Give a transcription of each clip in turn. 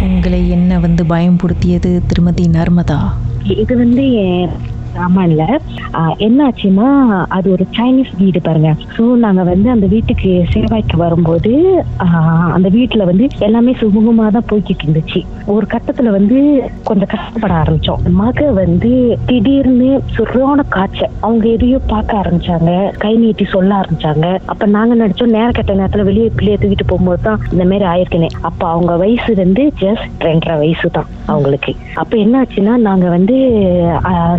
உங்களை என்ன வந்து பயம்படுத்தியது திருமதி நர்மதா? இது வந்து என் சாமான்ல என்னாச்சுன்னா அது ஒரு சைனீஸ் வீடு பாருங்க. ஸோ நாங்கள் வந்து அந்த வீட்டுக்கு சேவாய்க்கு வரும்போது ஆஹ், அந்த வீட்டில் வந்து எல்லாமே சுமூகமாக தான் போய்கிட்டு இருந்துச்சு. ஒரு கட்டத்தில் வந்து கொஞ்சம் கஷ்டப்பட ஆரம்பிச்சோம். மக வந்து திடீர்னு சுரோன காய்ச்சல். அவங்க எதையோ பார்க்க ஆரம்பிச்சாங்க. கை நீட்டி சொல்ல ஆரம்பிச்சாங்க. அப்ப நாங்க நினைச்சோம் நேர கட்ட நேரத்துல வெளியே பிள்ளைய தூக்கிட்டு போகும்போது தான் இந்த மாதிரி ஆயிருக்குனே அப்ப அவங்க வயசு வந்து ஜஸ்ட் ரெண்டரை வயசு தான் அவங்களுக்கு. அப்ப என்னாச்சுன்னா நாங்க வந்து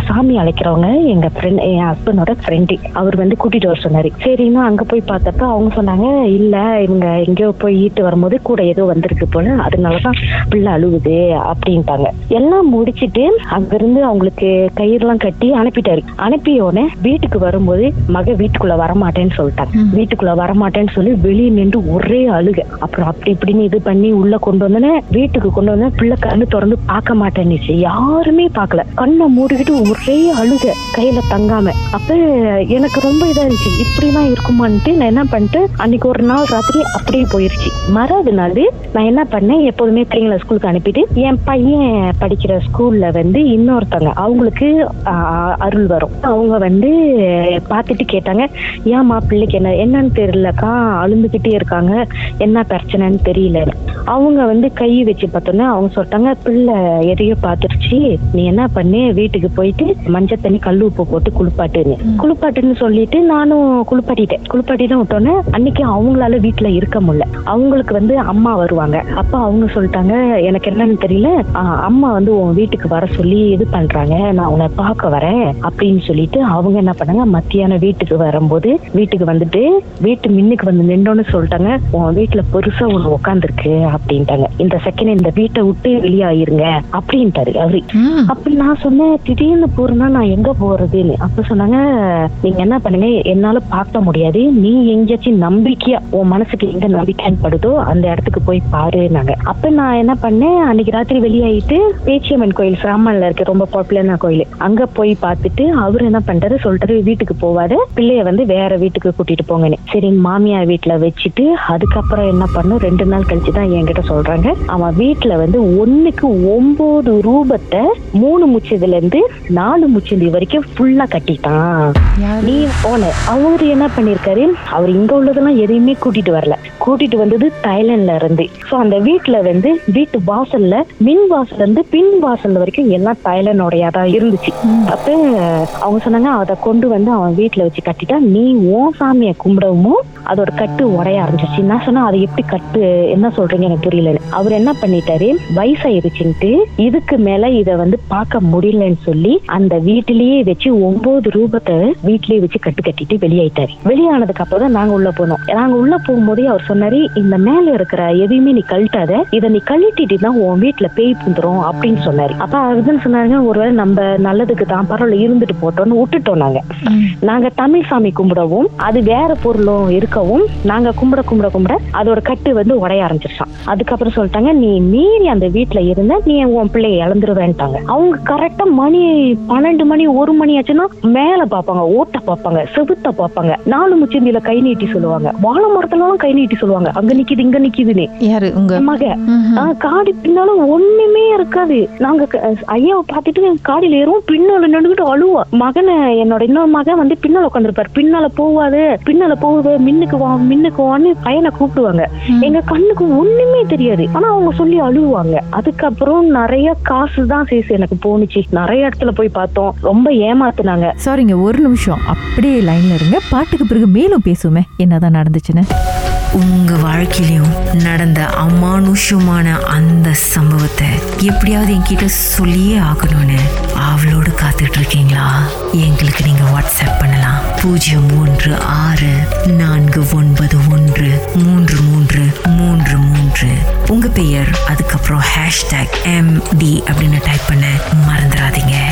சாமி அழைக்கிறவங்க எங்க ஃப்ரெண்ட் என் ஹஸ்பண்டோட ஃப்ரெண்டு அவர் வந்து கூட்டிட்டு வர சொன்னாரு. சரின்னா அங்க போய் பார்த்தப்ப அவங்க சொன்னாங்க இல்ல இவங்க எங்கேயோ போய் ஈட்டு வரும்போது கூட ஏதோ வந்திருக்கு போல அதனாலதான் பிள்ளை அழுகுது அப்படின்ட்டாங்க. எல்லாம் முடிச்சிட்டு அங்கிருந்து அவங்களுக்கு கயிறுலாம் கட்டி அனுப்பிட்டாரு. அனுப்பிய உடனே வீட்டுக்கு வரும்போது மக வீட்டுக்குள்ள வரமாட்டேன்னு சொல்லிட்டாங்க. வீட்டுக்குள்ள வரமாட்டேன்னு சொல்லி வெளியே நின்று ஒரே அழுக. அப்புறம் அப்படி இப்படின்னு இது பண்ணி உள்ள கொண்டு வந்தோன்னே வீட்டுக்கு கொண்டு வந்தா பிள்ளை கண்ணு திறந்து பார்க்க மாட்டேன்னுச்சு. யாருமே பார்க்கல. கண்ணை மூடிக்கிட்டு ஒரே அழுக கையில தங்காம. அப்ப எனக்கு ரொம்ப இதா இருந்துச்சு. இப்படிலாம் இருக்குமான்ட்டு நான் என்ன பண்ணிட்டு அன்னைக்கு ஒரு நாள் ராத்திரி அப்படியே போயிருச்சு. மறாவது நாள் நான் என்ன பண்ணேன் எப்போதுமே பிள்ளைங்களை ஸ்கூலுக்கு அனுப்பிட்டு என் பையன் படிக்கிற ஸ்கூல்ல வந்து இன்னொருத்தவங்க அவங்களுக்கு அருள் வரும். அவங்க வந்து பார்த்துட்டு கேட்டாங்க ஏமா பிள்ளைக்கு என்ன என்னன்னு தெரியலக்கா அழுந்துகிட்டே இருக்காங்க என்ன பிரச்சனைன்னு தெரியல அவங்க வந்து கை வச்சு பார்த்தோன்னே அவங்க சொல்லிட்டாங்க பிள்ளை எதையோ பார்த்துருச்சு நீ என்ன பண்ணு வீட்டுக்கு போயிட்டு மஞ்சள் தண்ணி கல் உப்பு போட்டு குளிப்பாட்டுன்னு. குளிப்பாட்டுன்னு சொல்லிட்டு நானும் குளிப்பாட்டிட்டேன். குளிப்பாட்டிட்டு விட்டோன்னே அன்னைக்கு அவங்களால வீட்டுல இருக்க முடியல. அவங்களுக்கு வந்து அம்மா வருவாங்க. அப்ப அவங்க சொல்லிட்டாங்க எனக்கு என்னன்னு தெரியல. அம்மா வந்து உன் வீட்டுக்கு வர சொல்லி இது பண்றாங்க. நான் உன்னை பார்க்க வரேன். அப்படின்னு சொல்லிட்டு அவங்க என்ன பண்ணாங்க மத்தியானம் வீட்டுக்கு வரும்போது வீட்டுக்கு வந்துட்டு வீட்டு மின்னுக்கு வந்து நின்னோன்னு சொல்லிட்டாங்க. உன் வீட்டுல பெருசா ஒண்ணு உட்காந்துருக்கு அப்படின்ட்டாங்க. இந்த செகண்ட் இந்த வீட்டை விட்டு வெளியாயிருங்க. அப்படின்ட்டாரு அவரு. ம். அப்ப நான் சொன்னேன் திடீர்னு போறேன்னா நான் எங்க போறதுன்னு அப்ப சொன்னாங்க நீங்க என்ன பண்ணுங்க? என்னால பார்க்க முடியாது. நீ எங்கேயாச்சும் நம்பிக்கையா உன் மனசுக்கு எங்க நம்பிக்கைன்னு படுதோ அந்த இடத்துக்கு போய் பாருனாங்க அப்ப நான் என்ன பண்ணேன்? அன்னைக்கு ராத்திரி வெளியாயிட்டு பேச்சியம்மன் கோயில் சாமான்ல இருக்க ரொம்ப பாப்புலரான கோயில். அங்க போய் பார்த்துட்டு அவர் என்ன பண்றாரு? சொல்றாரு வீட்டுக்கு போவாரு. பிள்ளைய வந்து வேற வீட்டுக்கு கூட்டிட்டு போங்கன்னு. சரி மாமியார் வீட்டுல வச்சுட்டு அதுக்கப்புறம் என்ன பண்ணும்? ரெண்டு நாள் கழிச்சு தான் என்கிட்ட சொல்றாங்க. அவன் வீட்டுல வந்து ஒண்ணுக்கு ஒன்பது ரூபத்தை மூணு முச்சதுல இருந்து நாலு முச்சந்தி வரைக்கும் ஃபுல்லா கட்டிட்டான்? நீ போன அவர் என்ன பண்ணிருக்காரு? அவர் இங்க உள்ளதெல்லாம் எதையுமே கூட்டிட்டு வரல. கூட்டிட்டு வந்தது தாய்லாந்துல இருந்து. சோ அந்த வீட்டுல வந்து வீட்டு வாசல்ல மின் வாசல்ல இருந்து பின் வாசல் வரைக்கும் எல்லாம் தாய்லாந்தோடையா தான் இருந்துச்சு அப்ப அவங்க சொன்னாங்க அதை கொண்டு வந்து அவன் வீட்டுல வச்சு கட்டிட்டா நீ உன் சாமியை கும்பிடவும் அதோட கட்டு உடைய ஆரம்பிச்சிச்சு நான் சொன்னா அதை எப்படி கட்டு என்ன சொல்றீங்க எனக்கு புரியல அவர் என்ன பண்ணிட்டாரு வயசாயிருச்சுன்ட்டு இதுக்கு மேல இத வந்து பார்க்க முடியலன்னு சொல்லி அந்த வீட்டிலேயே வச்சு ஒன்பது ரூபத்தை வீட்டிலேயே வச்சு கட்டு கட்டிட்டு வெளியாயிட்டாரு. வெளியானதுக்கு அப்புறம் தான் நாங்க உள்ள போனோம். நாங்க உள்ள போகும்போதே அவர் சொன்னாரு இந்த மேல இருக்கிற எதையுமே நீ கழட்டாத இதை நீ கழட்டிட்டு தான் உன் வீட்டுல பேய் புந்துரும் அப்படின்னு சொன்னாரு. அப்ப அதுன்னு சொன்னாருங்க ஒருவேளை நம்ம நல்லதுக்கு தான் பரவாயில்ல இருந்துட்டு போட்டோம்னு விட்டுட்டோம் நாங்க. நாங்க தமிழ் சாமி கும்பிடவும் அது வேற பொருளும் இருக்கவும் நாங்க கும்பிட கும்பிட கும்பிட அதோட கட்டு வந்து உடைய ஆரம்பிச்சிருச்சான். அதுக்கப்புறம் சொல்லிட்டாங்க நீ மீறி அந்த வீட்டுல இருந்த நீ உன் பிள்ளைய இழந்துருவேன்ட்டாங்க. அவங்க கரெக்டா மணி பன்னெண்டு மணி ஒரு மணி ஆச்சுன்னா மேல பாப்பாங்க ஓட்ட பாப்பாங்க செவுத்த பாப்பாங்க நாலு முச்சந்தியில கை நீட்டி சொல்லுவாங்க. வாழை மரத்துலாம் கை நீட்டி சொல்லுவாங்க. அங்க நிக்குது இங்க நிக்குதுன்னு. யாரு உங்க? மக. காடி பின்னாலும் ஒண்ணுமே இருக்காது. நாங்க ஐயாவை பார்த்துட்டு காடியில ஏறும் பின்னால நின்றுகிட்டு அழுவா. மகனை என்னோட இன்னொரு மகன் வந்து பின்னால உட்காந்துருப்பாரு பின்னால போவாது பின்னால போகுது மின்னுக்கு வா மின்னுக்கு வான்னு பையனை கூப்பிடுவாங்க. எங்க கண்ணுக்கு ஒண்ணுமே தெரியாது. ஆனா அவங்க சொல்லி அழுவாங்க. அதுக்கப்புறம் நிறைய காசு தான் சேஸ் எனக்கு போணுச்சு. நிறைய இடத்துல போய் பார்த்தோம். ரொம்ப ஏமாத்துனாங்க. சாரிங்க ஒரு நிமிஷம். அப்படியே லைன்ல இருங்க. பாட்டுக்கு பிறகு மேலும் பேசுவோமே. என்னதான் நடந்துச்சுன்னு. உங்க வாழ்க்கையிலும் நடந்த அமானுஷமான அந்த சம்பவத்தை எப்படியாவது என்கிட்ட சொல்லியே ஆகணும்னு அவளோடு காத்துட்டு இருக்கீங்களா எங்களுக்கு நீங்க வாட்ஸ்அப் பண்ணலாம். பூஜ்ஜியம் மூன்று ஆறு நான்கு ஒன்பது ஒன்று மூன்று மூன்று மூன்று மூன்று. உங்க பெயர் அதுக்கப்புறம் ஹேஷ்டேக் எம் டி அப்படின்னு டைப் பண்ண மறந்துடாதீங்க.